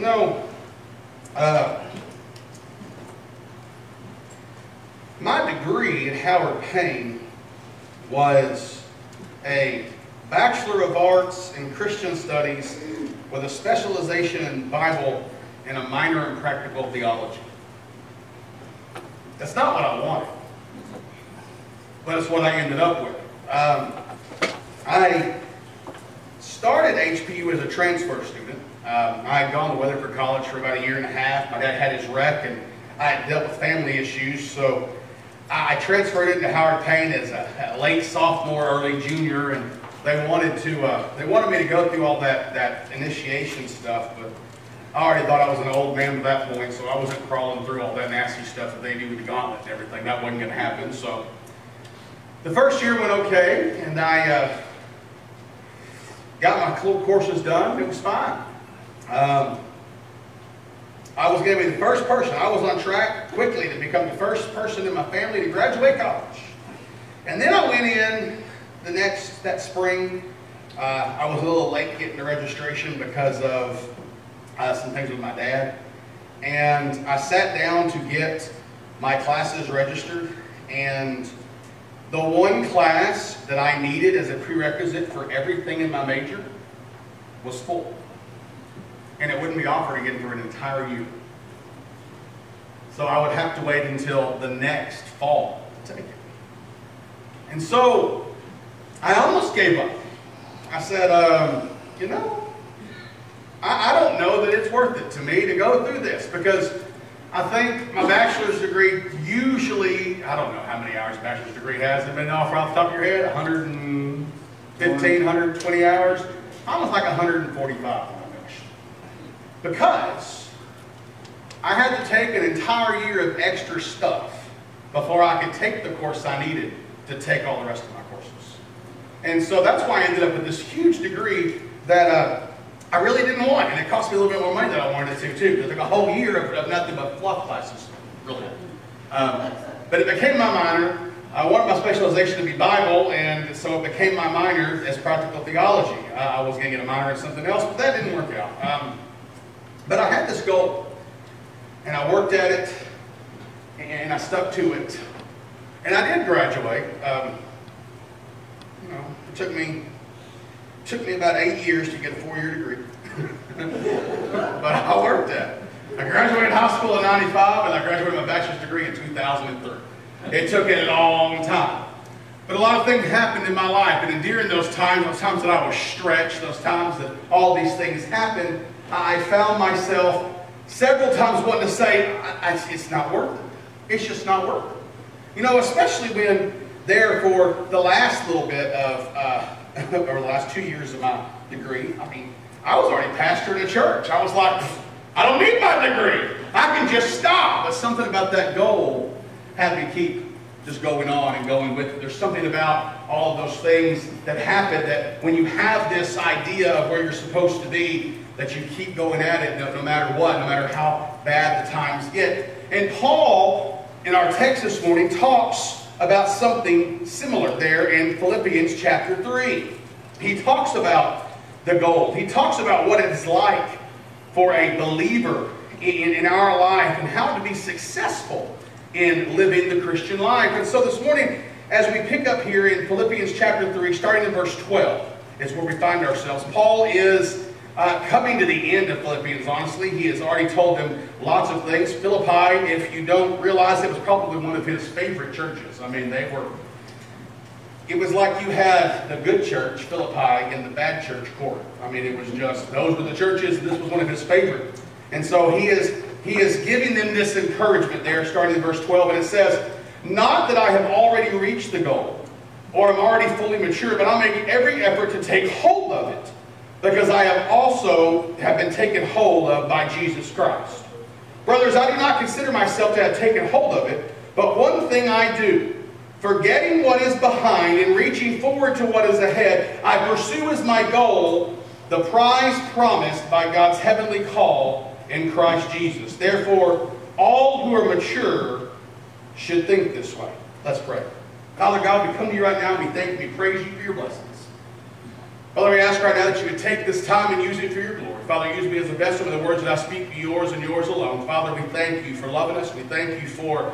You know, uh, my degree at Howard Payne was a Bachelor of Arts in Christian Studies with a specialization in Bible and a minor in practical theology. That's not what I wanted, but it's what I ended up with. Um, I started HPU as a transfer student. Um, I had gone to Weatherford College for about a year and a half. My dad had his wreck, and I had dealt with family issues, so I transferred into Howard Payne as a, a late sophomore, early junior, and they wanted to uh, they wanted me to go through all that that initiation stuff, but I already thought I was an old man at that point, so I wasn't crawling through all that nasty stuff that they do with the gauntlet and everything. That wasn't going to happen. So the first year went okay, and I uh, got my courses done. It was fine. Um, I was going to be the first person. I was on track quickly to become the first person in my family to graduate college. And then I went in the next, that spring. Uh, I was a little late getting the registration because of uh, some things with my dad. And I sat down to get my classes registered. And the one class that I needed as a prerequisite for everything in my major was full and it wouldn't be offered again for an entire year. So I would have to wait until the next fall to take it. And so I almost gave up. I said, um, you know, I, I, don't know that it's worth it to me to go through this because I think my bachelor's degree usually, I don't know how many hours a bachelor's degree has. It been off off the top of your head, 115, 120 hours. Almost like 145 because I had to take an entire year of extra stuff before I could take the course I needed to take all the rest of my courses. And so that's why I ended up with this huge degree that uh, I really didn't want. And it cost me a little bit more money than I wanted it to, too. It took a whole year of, of nothing but fluff classes, really. Um, but it became my minor. I wanted my specialization to be Bible, and so it became my minor as practical theology. Uh, I was going to get a minor in something else, but that didn't work out. Um, but I had this goal, and I worked at it, and I stuck to it. And I did graduate. Um, you know, it took me it took me about eight years to get a four-year degree. but I worked at it. I graduated high school in 95, and I graduated my bachelor's degree in 2003. It took a long time. But a lot of things happened in my life, and during those times, those times that I was stretched, those times that all these things happened, I found myself several times wanting to say, it's not worth it. It's just not worth it. You know, especially when there for the last little bit of, uh, or the last two years of my degree, I mean, I was already pastoring a church. I was like, I don't need my degree. I can just stop. But something about that goal had me keep just going on and going with it. There's something about all those things that happen that when you have this idea of where you're supposed to be, that you keep going at it no, no matter what, no matter how bad the times get. And Paul, in our text this morning, talks about something similar there in Philippians chapter 3. He talks about the goal. He talks about what it's like for a believer in, in our life and how to be successful in living the Christian life. And so this morning, as we pick up here in Philippians chapter 3, starting in verse 12, is where we find ourselves. Paul is uh, coming to the end of Philippians, honestly. He has already told them lots of things. Philippi, if you don't realize, it was probably one of his favorite churches. I mean, they were, it was like you had the good church, Philippi, and the bad church, Corinth. I mean, it was just, those were the churches, and this was one of his favorite. And so he is, he is giving them this encouragement there, starting in verse 12, and it says, Not that I have already reached the goal, or am already fully mature, but I'm making every effort to take hold of it because I have also have been taken hold of by Jesus Christ. Brothers, I do not consider myself to have taken hold of it, but one thing I do, forgetting what is behind and reaching forward to what is ahead, I pursue as my goal the prize promised by God's heavenly call in Christ Jesus. Therefore, all who are mature should think this way. Let's pray. Father God, we come to you right now and we thank you, we praise you for your blessings. Father, we ask right now that you would take this time and use it for your glory. Father, use me as a vessel and the words that I speak be yours and yours alone. Father, we thank you for loving us. We thank you for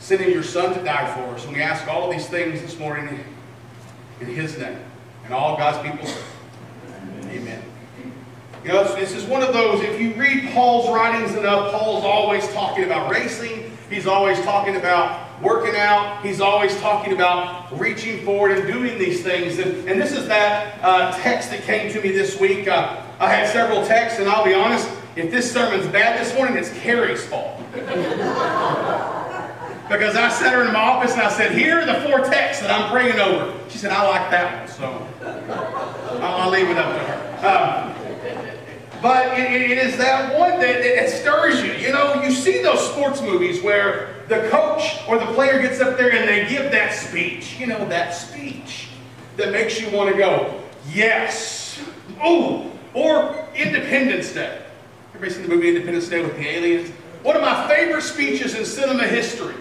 sending your Son to die for us. And we ask all of these things this morning in his name. And all God's people Amen. You know, this is one of those, if you read Paul's writings enough, Paul's always talking about racing. He's always talking about working out. He's always talking about reaching forward and doing these things. And, and this is that uh, text that came to me this week. Uh, I had several texts, and I'll be honest, if this sermon's bad this morning, it's Carrie's fault. because I sat her in my office and I said, here are the four texts that I'm praying over. She said, I like that one, so I'll, I'll leave it up to her. Um, but it, it is that one that, that stirs you. You know, you see those sports movies where the coach or the player gets up there and they give that speech. You know, that speech that makes you want to go, yes. Ooh. Or Independence Day. Everybody seen the movie Independence Day with the aliens? One of my favorite speeches in cinema history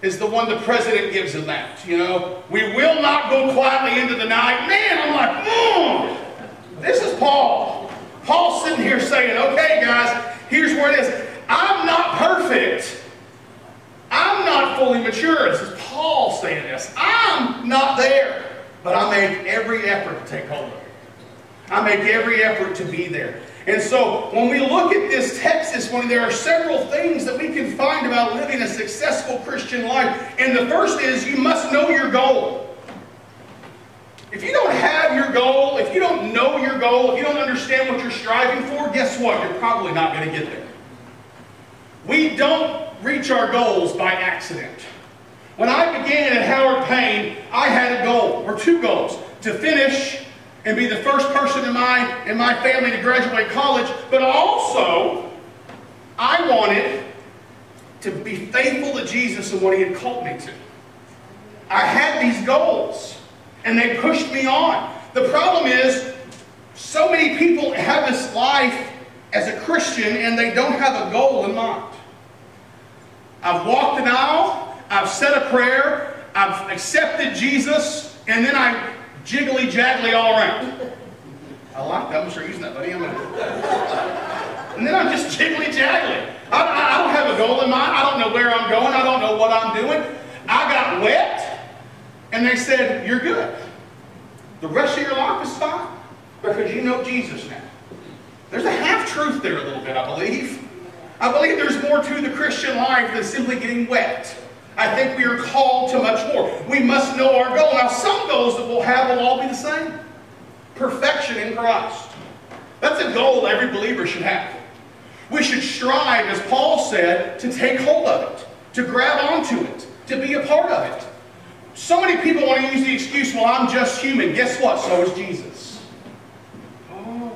is the one the president gives in that. You know, we will not go quietly into the night. Man, I'm like, mm, this is Paul. Paul's sitting here saying, okay, guys, here's where it is. I'm not perfect. I'm not fully mature. This is Paul saying this. I'm not there. But I make every effort to take hold of it. I make every effort to be there. And so when we look at this text this morning, there are several things that we can find about living a successful Christian life. And the first is you must know your goal. If you don't have your goal, if you don't know your goal, if you don't understand what you're striving for, guess what? You're probably not going to get there. We don't reach our goals by accident. When I began at Howard Payne, I had a goal, or two goals, to finish and be the first person in my, in my family to graduate college, but also I wanted to be faithful to Jesus and what he had called me to. I had these goals, and they pushed me on. The problem is, so many people have this life as a Christian and they don't have a goal in mind. I've walked an aisle, I've said a prayer, I've accepted Jesus, and then I jiggly jaggly all around. I like that. I'm sure using that, buddy. I'm gonna... And then I'm just jiggly jaggly. I, I, I don't have a goal in mind. I don't know where I'm going. I don't know what I'm doing. I got wet, and they said, You're good. The rest of your life is fine because you know Jesus now. There's a half truth there, a little bit, I believe. I believe there's more to the Christian life than simply getting wet. I think we are called to much more. We must know our goal. Now, some goals that we'll have will all be the same. Perfection in Christ. That's a goal every believer should have. We should strive, as Paul said, to take hold of it, to grab onto it, to be a part of it. So many people want to use the excuse, well, I'm just human. Guess what? So is Jesus. Oh.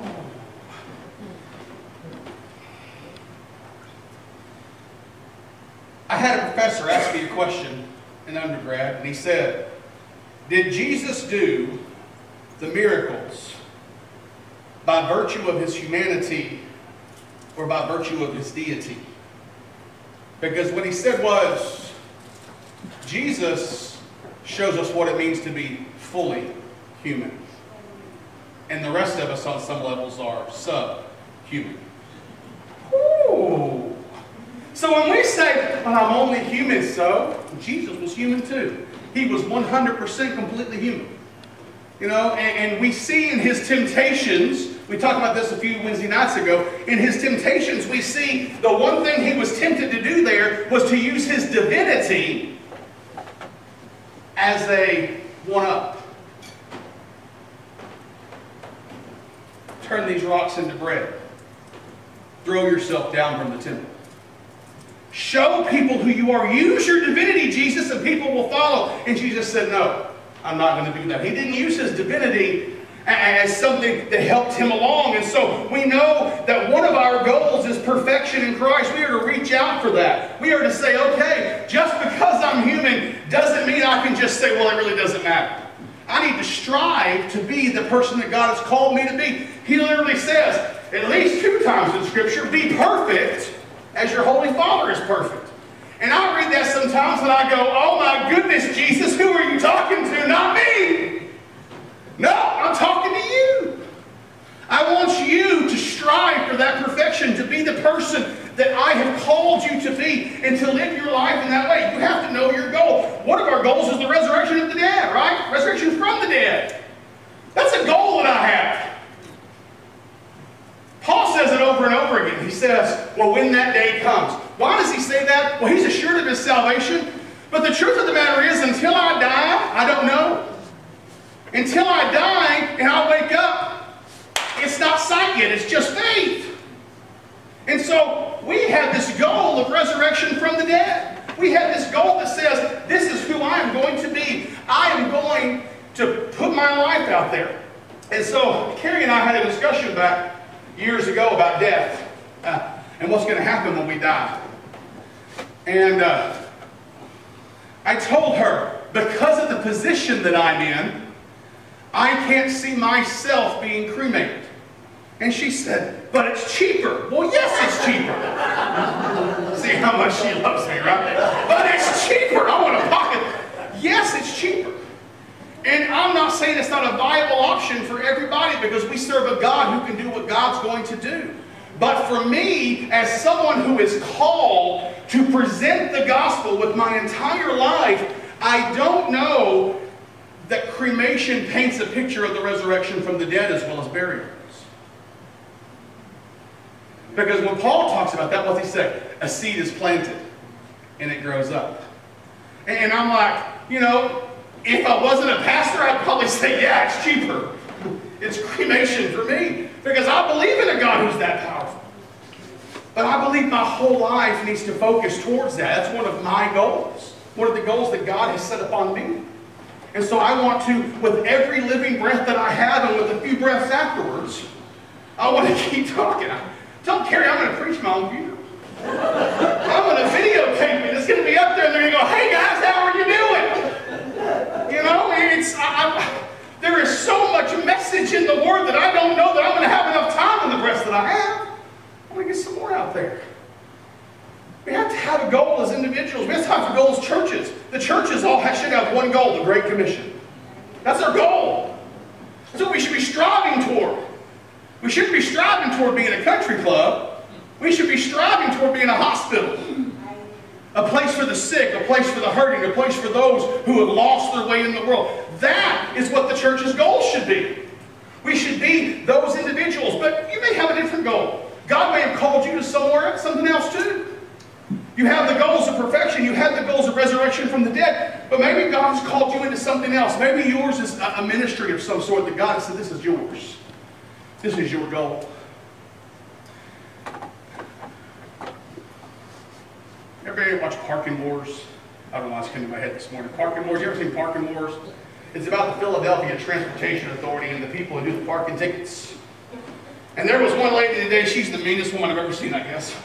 I had a professor ask me a question in undergrad, and he said, Did Jesus do the miracles by virtue of his humanity or by virtue of his deity? Because what he said was, Jesus shows us what it means to be fully human. And the rest of us on some levels are subhuman. Ooh. So when we say, well, I'm only human, so Jesus was human too. He was 100% completely human. You know, and, and, we see in his temptations, we talked about this a few Wednesday nights ago, in his temptations we see the one thing he was tempted to do there was to use his divinity as a one-up. Turn these rocks into bread. Throw yourself down from the temple. Show people who you are. Use your divinity, Jesus, and people will follow. And Jesus said, No, I'm not going to do that. He didn't use his divinity as something that helped him along. And so we know that one of our goals is perfection in Christ. We are to reach out for that. We are to say, okay, just because I'm human doesn't mean I can just say, well, it really doesn't matter. I need to strive to be the person that God has called me to be. He literally says, at least two times in Scripture, be perfect as your Holy Father is perfect. And I read that sometimes and I go, oh my goodness, Jesus, who are you talking to? Not me. No, I'm talking to you. I want you to strive for that perfection, to be the person that I have called you to be, and to live your life in that way. You have to know your goal. One of our goals is the resurrection of the dead, right? Resurrection from the dead. That's a goal that I have. Paul says it over and over again. He says, Well, when that day comes. Why does he say that? Well, he's assured of his salvation. But the truth of the matter is, until I die, I don't know. Until I die and I wake up, it's not sight yet, it's just faith. And so we have this goal of resurrection from the dead. We have this goal that says, this is who I am going to be. I am going to put my life out there. And so Carrie and I had a discussion back years ago about death uh, and what's going to happen when we die. And uh, I told her, because of the position that I'm in, I can't see myself being cremated. And she said, but it's cheaper. Well, yes, it's cheaper. see how much she loves me, right? But it's cheaper. I want to pocket. Yes, it's cheaper. And I'm not saying it's not a viable option for everybody because we serve a God who can do what God's going to do. But for me, as someone who is called to present the gospel with my entire life, I don't know that cremation paints a picture of the resurrection from the dead as well as burials. Because when Paul talks about that, what's he say? A seed is planted and it grows up. And I'm like, you know, if I wasn't a pastor, I'd probably say, yeah, it's cheaper. It's cremation for me. Because I believe in a God who's that powerful. But I believe my whole life needs to focus towards that. That's one of my goals. One of the goals that God has set upon me. And so I want to, with every living breath that I have and with a few breaths afterwards, I want to keep talking. Tell Carrie I'm going to preach my own funeral. I'm going to videotape it. It's going to be up there and they're going to go, hey guys, how are you doing? You know, it's, I, I, there is so much message in the Word that I don't know that I'm going to have enough time in the breath that I have. I'm going to get some more out there. We have to have a goal as individuals. We have to have a goal as churches. The churches all should have one goal, the Great Commission. That's our goal. That's what we should be striving toward. We shouldn't be striving toward being a country club. We should be striving toward being a hospital. A place for the sick, a place for the hurting, a place for those who have lost their way in the world. That is what the church's goal should be. We should be those individuals, but you may have a different goal. God may have called you to somewhere, something else too. You have the goals of perfection. You have the goals of resurrection from the dead. But maybe God's called you into something else. Maybe yours is a ministry of some sort that God said, this is yours. This is your goal. Everybody watch Parking Wars? I don't know why it's coming to my head this morning. Parking Wars, you ever seen Parking Wars? It's about the Philadelphia Transportation Authority and the people who do the parking tickets. And there was one lady today, she's the meanest woman I've ever seen, I guess.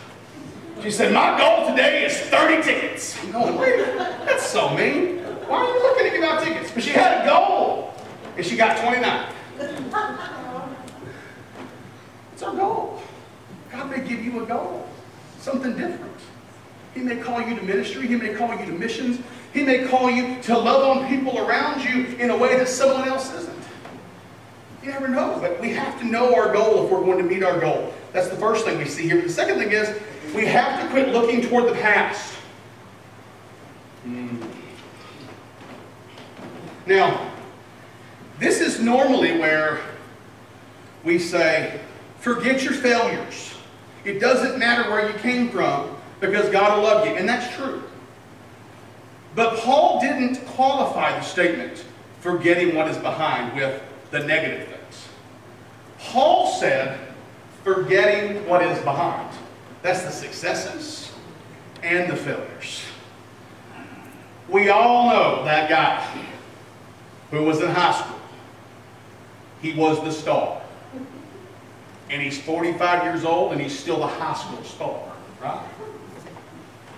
She said, my goal today is 30 tickets. I'm going, wait, that's so mean. Why are you looking to give out tickets? But she had a goal, and she got 29. It's our goal. God may give you a goal, something different. He may call you to ministry. He may call you to missions. He may call you to love on people around you in a way that someone else isn't. You never know, but we have to know our goal if we're going to meet our goal. That's the first thing we see here. The second thing is we have to quit looking toward the past. Mm. Now, this is normally where we say, forget your failures. It doesn't matter where you came from because God will love you. And that's true. But Paul didn't qualify the statement, forgetting what is behind, with the negative things. Paul said, forgetting what is behind. That's the successes and the failures. We all know that guy who was in high school. He was the star. And he's 45 years old and he's still the high school star, right?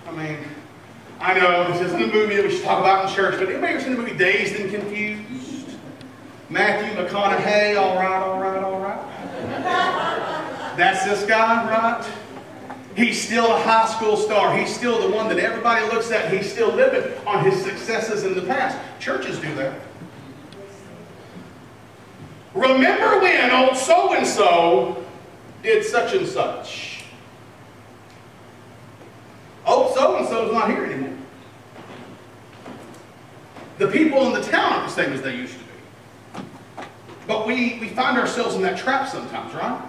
I mean, I know this isn't a movie that we should talk about in church, but anybody ever seen the movie Dazed and Confused? Matthew McConaughey, all right, all right, all right. That's this guy, right? He's still a high school star. He's still the one that everybody looks at. He's still living on his successes in the past. Churches do that. Remember when old so-and-so did such and such. Old so-and-so's not here anymore. The people in the town aren't the same as they used to be. But we, we find ourselves in that trap sometimes, right?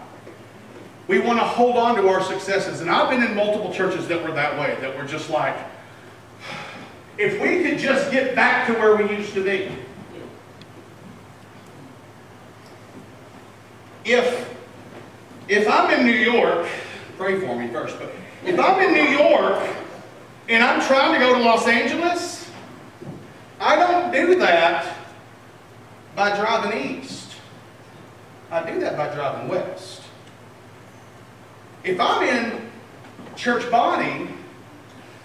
We want to hold on to our successes. And I've been in multiple churches that were that way, that were just like, if we could just get back to where we used to be. If, if I'm in New York, pray for me first, but if I'm in New York and I'm trying to go to Los Angeles, I don't do that by driving east. I do that by driving west. If I'm in church body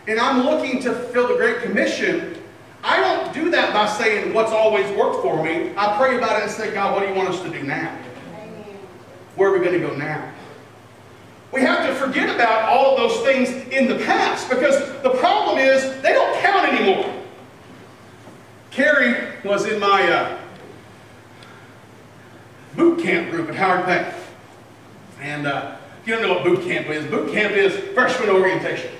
and I'm looking to fill the Great Commission, I don't do that by saying what's always worked for me. I pray about it and say, God, what do you want us to do now? Where are we going to go now? We have to forget about all of those things in the past because the problem is they don't count anymore. Carrie was in my uh, boot camp group at Howard Payne. And uh, you don't know what boot camp is, boot camp is freshman orientation.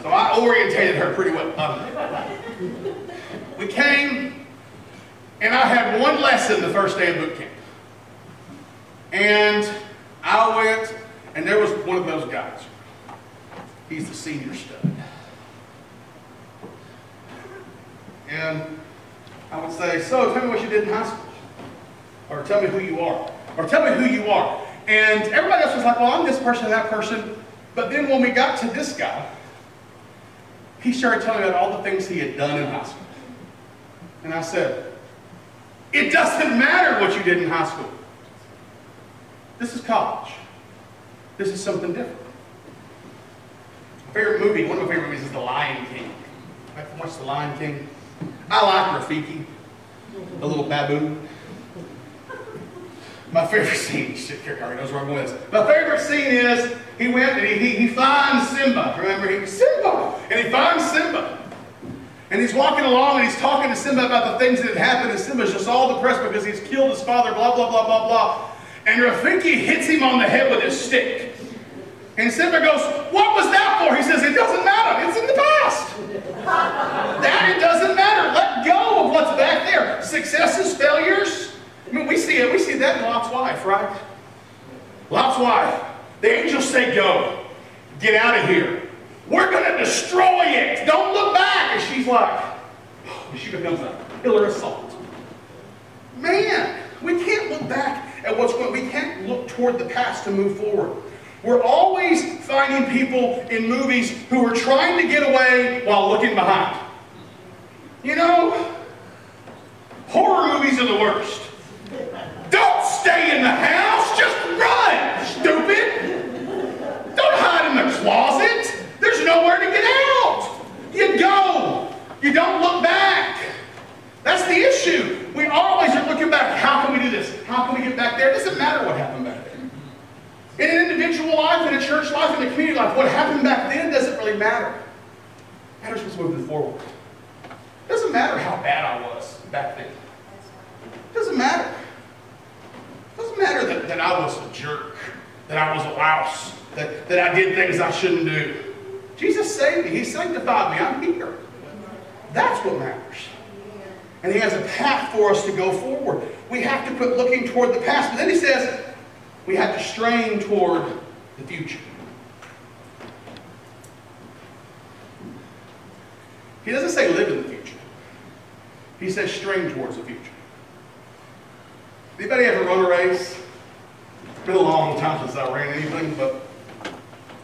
So I orientated her pretty well. We came, and I had one lesson the first day of boot camp. And I went, and there was one of those guys. He's the senior stud. And I would say, so tell me what you did in high school. Or tell me who you are. Or tell me who you are. And everybody else was like, well, I'm this person, that person. But then when we got to this guy, he started telling me about all the things he had done in high school. And I said, it doesn't matter what you did in high school. This is college. This is something different. My favorite movie, one of my favorite movies is The Lion King. I've watched The Lion King. I like Rafiki, the little baboon. My favorite scene, shit, Kirk already knows where I'm going with this. My favorite scene is he went and he, he, he finds Simba. Remember, he Simba! And he finds Simba. And he's walking along and he's talking to Simba about the things that had happened, and Simba's just all depressed because he's killed his father, blah, blah, blah, blah, blah. And Rafiki hits him on the head with his stick. And Simba goes, What was that for? He says, It doesn't matter. It's in the past. that it doesn't matter. Let go of what's back there. Successes, failures. I mean, we see it. We see that in Lot's wife, right? Lot's wife. The angels say, Go. Get out of here. We're going to destroy it. Don't look back. And she's like, oh, she becomes a pillar of salt. Man, we can't look back at what's going on. We can't look toward the past to move forward. We're always finding people in movies who are trying to get away while looking behind. You know, horror movies are the worst. Don't stay in the house, just run, stupid. Don't hide in the closet. There's nowhere to get out. You go. You don't look back. That's the issue. We always are looking back. How can we do this? How can we get back there? It doesn't matter what happened back there. In an individual life, in a church life, in a community life, what happened back then doesn't really matter. Matters what's moving forward. It doesn't matter how bad I was back then. It doesn't matter. That I was a jerk, that I was a louse, that, that I did things I shouldn't do. Jesus saved me. He sanctified me. I'm here. That's what matters. And he has a path for us to go forward. We have to quit looking toward the past. But then he says, we have to strain toward the future. He doesn't say live in the future. He says strain towards the future. Anybody ever run a race? It's been a long time since I ran anything, but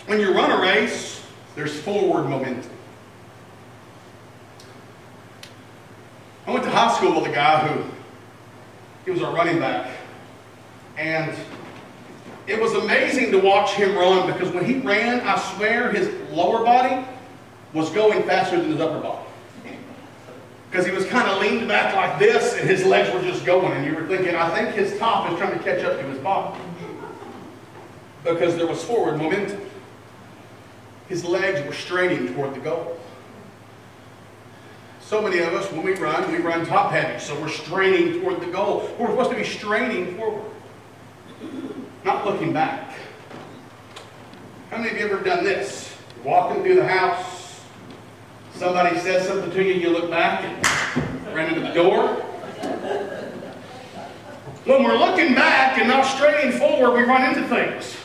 when you run a race, there's forward momentum. I went to high school with a guy who, he was a running back. And it was amazing to watch him run because when he ran, I swear his lower body was going faster than his upper body. Because he was kind of leaned back like this and his legs were just going. And you were thinking, I think his top is trying to catch up to his body. Because there was forward momentum. His legs were straining toward the goal. So many of us, when we run, we run top heavy, so we're straining toward the goal. We're supposed to be straining forward, not looking back. How many of you ever done this? Walking through the house, somebody says something to you, you look back, and ran into the door. When we're looking back and not straining forward, we run into things.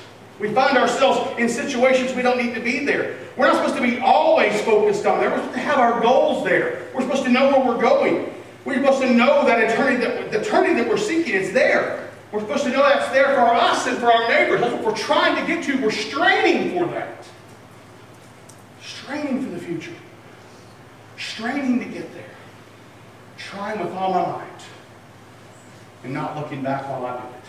We find ourselves in situations we don't need to be there. We're not supposed to be always focused on there. We're supposed to have our goals there. We're supposed to know where we're going. We're supposed to know that eternity that, the eternity that we're seeking is there. We're supposed to know that's there for us and for our neighbors. That's what we're trying to get to. We're straining for that. Straining for the future. Straining to get there. Trying with all my might. And not looking back while I do it.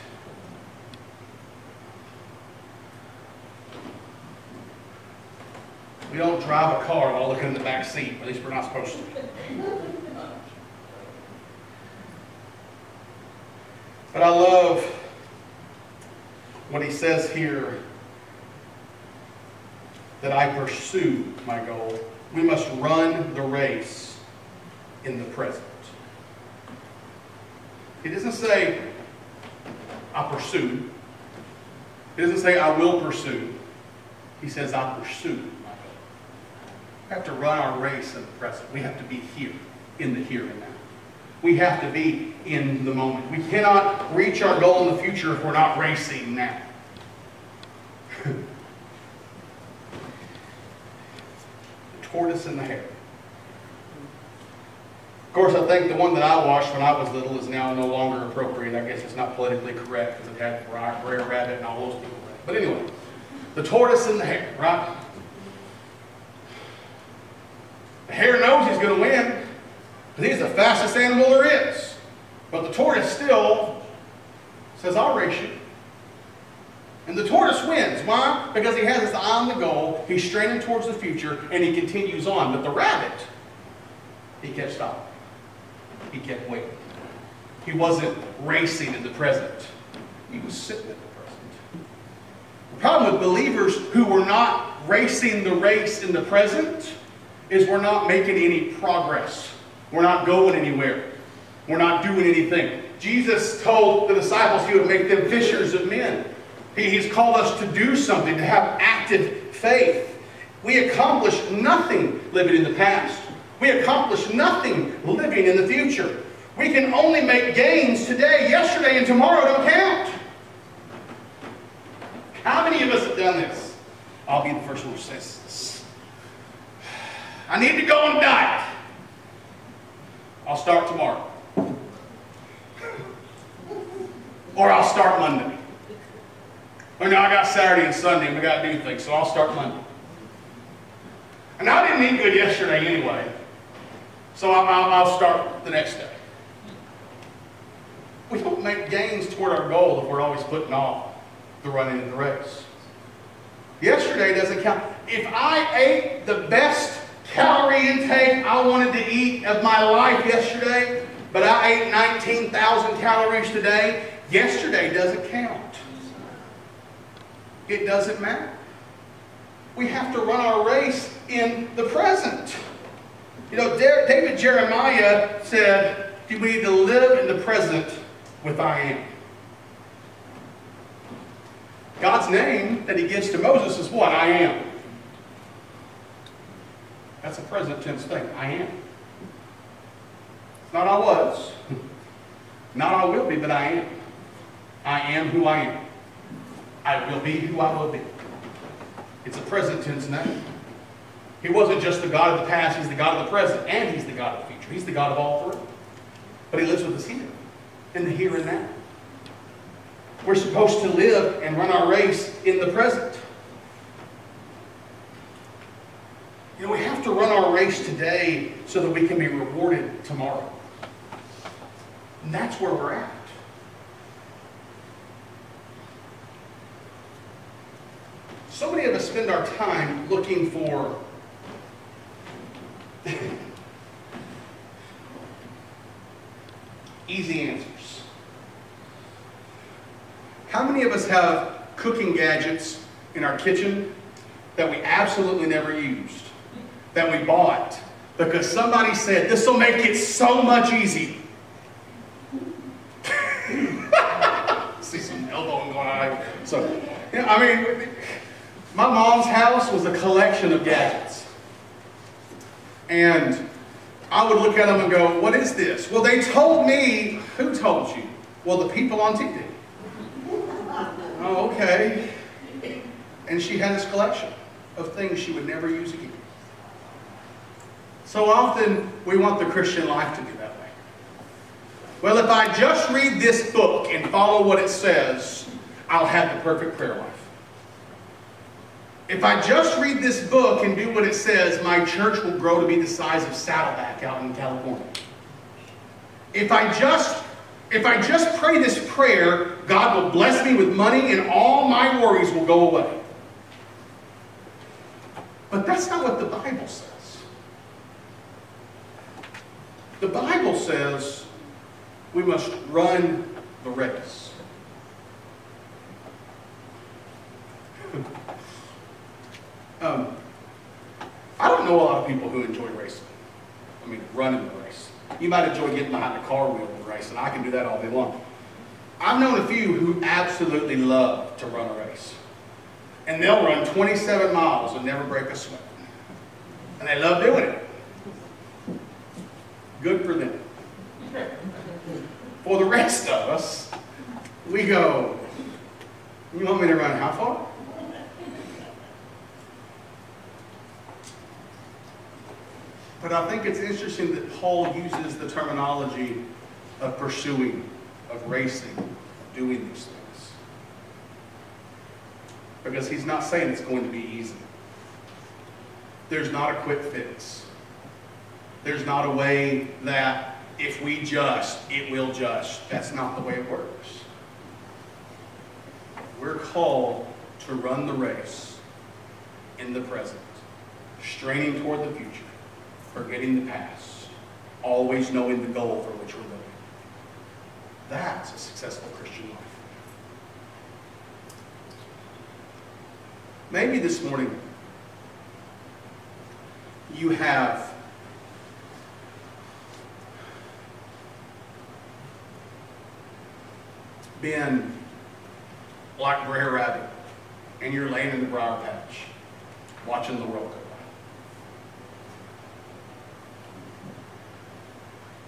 We don't drive a car while looking in the back seat. At least we're not supposed to. But I love what he says here that I pursue my goal. We must run the race in the present. He doesn't say, I pursue. He doesn't say, I will pursue. He says, I pursue. We have to run our race in the present. We have to be here, in the here and now. We have to be in the moment. We cannot reach our goal in the future if we're not racing now. the tortoise and the hare. Of course, I think the one that I watched when I was little is now no longer appropriate. I guess it's not politically correct because it had Brer Rabbit and all those people. But anyway, the tortoise and the hare, right? The hare knows he's going to win. Because he's the fastest animal there is. But the tortoise still says, I'll race you. And the tortoise wins. Why? Because he has his eye on the goal, he's straining towards the future, and he continues on. But the rabbit, he kept stopping. He kept waiting. He wasn't racing in the present. He was sitting in the present. The problem with believers who were not racing the race in the present is we're not making any progress. We're not going anywhere. We're not doing anything. Jesus told the disciples he would make them fishers of men. He, he's called us to do something, to have active faith. We accomplish nothing living in the past. We accomplish nothing living in the future. We can only make gains today. Yesterday and tomorrow don't count. How many of us have done this? I'll be the first one to say this. I need to go on diet. I'll start tomorrow. or I'll start Monday. Or no, I got Saturday and Sunday and we got to do things, so I'll start Monday. And I didn't eat good yesterday anyway, so I'll, I'll start the next day. We don't make gains toward our goal if we're always putting off the running of the race. Yesterday doesn't count. If I ate the best calorie intake I wanted to eat of my life yesterday, but I ate 19,000 calories today, yesterday doesn't count. It doesn't matter. We have to run our race in the present. You know, David Jeremiah said, we need to live in the present with I am. God's name that he gives to Moses is what? I am. That's a present tense thing. I am. Not I was. Not I will be, but I am. I am who I am. I will be who I will be. It's a present tense name. He wasn't just the God of the past, he's the God of the present, and he's the God of the future. He's the God of all three. But he lives with us here, in the here and now. We're supposed to live and run our race in the present. We have to run our race today so that we can be rewarded tomorrow. And that's where we're at. So many of us spend our time looking for easy answers. How many of us have cooking gadgets in our kitchen that we absolutely never used? That we bought because somebody said, this will make it so much easier. See some elbowing going on. So, I mean, my mom's house was a collection of gadgets. And I would look at them and go, What is this? Well, they told me. Who told you? Well, the people on TV. oh, okay. And she had this collection of things she would never use again. So often we want the Christian life to be that way. Well, if I just read this book and follow what it says, I'll have the perfect prayer life. If I just read this book and do what it says, my church will grow to be the size of Saddleback out in California. If I just if I just pray this prayer, God will bless me with money and all my worries will go away. But that's not what the Bible says. The Bible says we must run the race. um, I don't know a lot of people who enjoy racing. I mean, running the race. You might enjoy getting behind a car wheel and racing. I can do that all day long. I've known a few who absolutely love to run a race. And they'll run 27 miles and never break a sweat. And they love doing it. Good for them. For the rest of us, we go, you want me to run how far? But I think it's interesting that Paul uses the terminology of pursuing, of racing, of doing these things. Because he's not saying it's going to be easy. There's not a quick fix. There's not a way that if we just, it will just. That's not the way it works. We're called to run the race in the present, straining toward the future forgetting the past, always knowing the goal for which we're living. That's a successful Christian life. Maybe this morning you have been like Brer Rabbit and you're laying in the briar patch watching the world go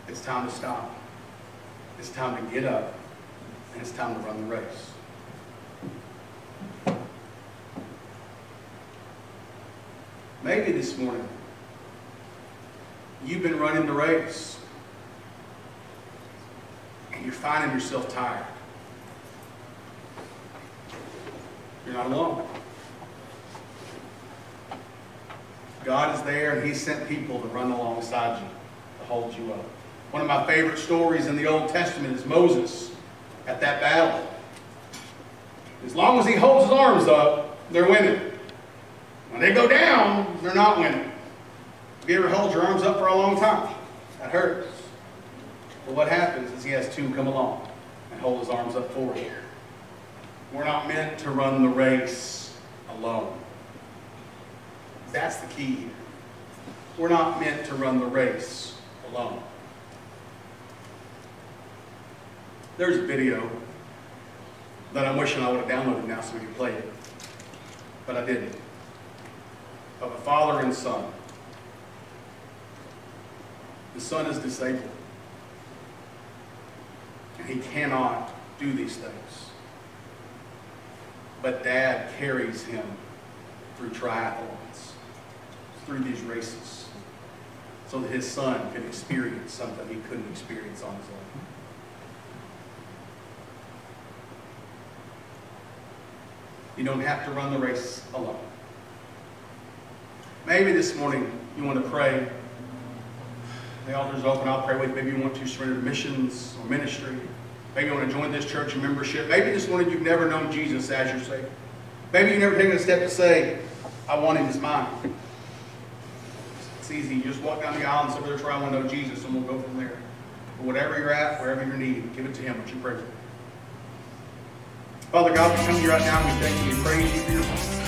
by. It's time to stop. It's time to get up. And it's time to run the race. Maybe this morning, you've been running the race and you're finding yourself tired. You're not alone. God is there and He sent people to run alongside you, to hold you up. One of my favorite stories in the Old Testament is Moses at that battle. As long as he holds his arms up, they're winning. When they go down, they're not winning. Have you ever held your arms up for a long time? That hurts. But what happens is he has two come along and hold his arms up for him. We're not meant to run the race alone. That's the key. We're not meant to run the race alone. There's a video that I'm wishing I would have downloaded now so we could play it. But I didn't. Of a father and son. The son is disabled. And he cannot do these things. But dad carries him through triathlons, through these races, so that his son can experience something he couldn't experience on his own. You don't have to run the race alone. Maybe this morning you want to pray. The altar's open. I'll pray with you. Maybe you want to surrender to missions or ministry. Maybe you want to join this church in membership. Maybe this morning you've never known Jesus as your Savior. Maybe you've never taken a step to say, I want him as mine. It's easy. You just walk down the aisle and say, I want to know Jesus, and we'll go from there. But whatever you're at, wherever you're needing, give it to him. What you pray for. Father God, we come to you right now and we thank you and praise you for your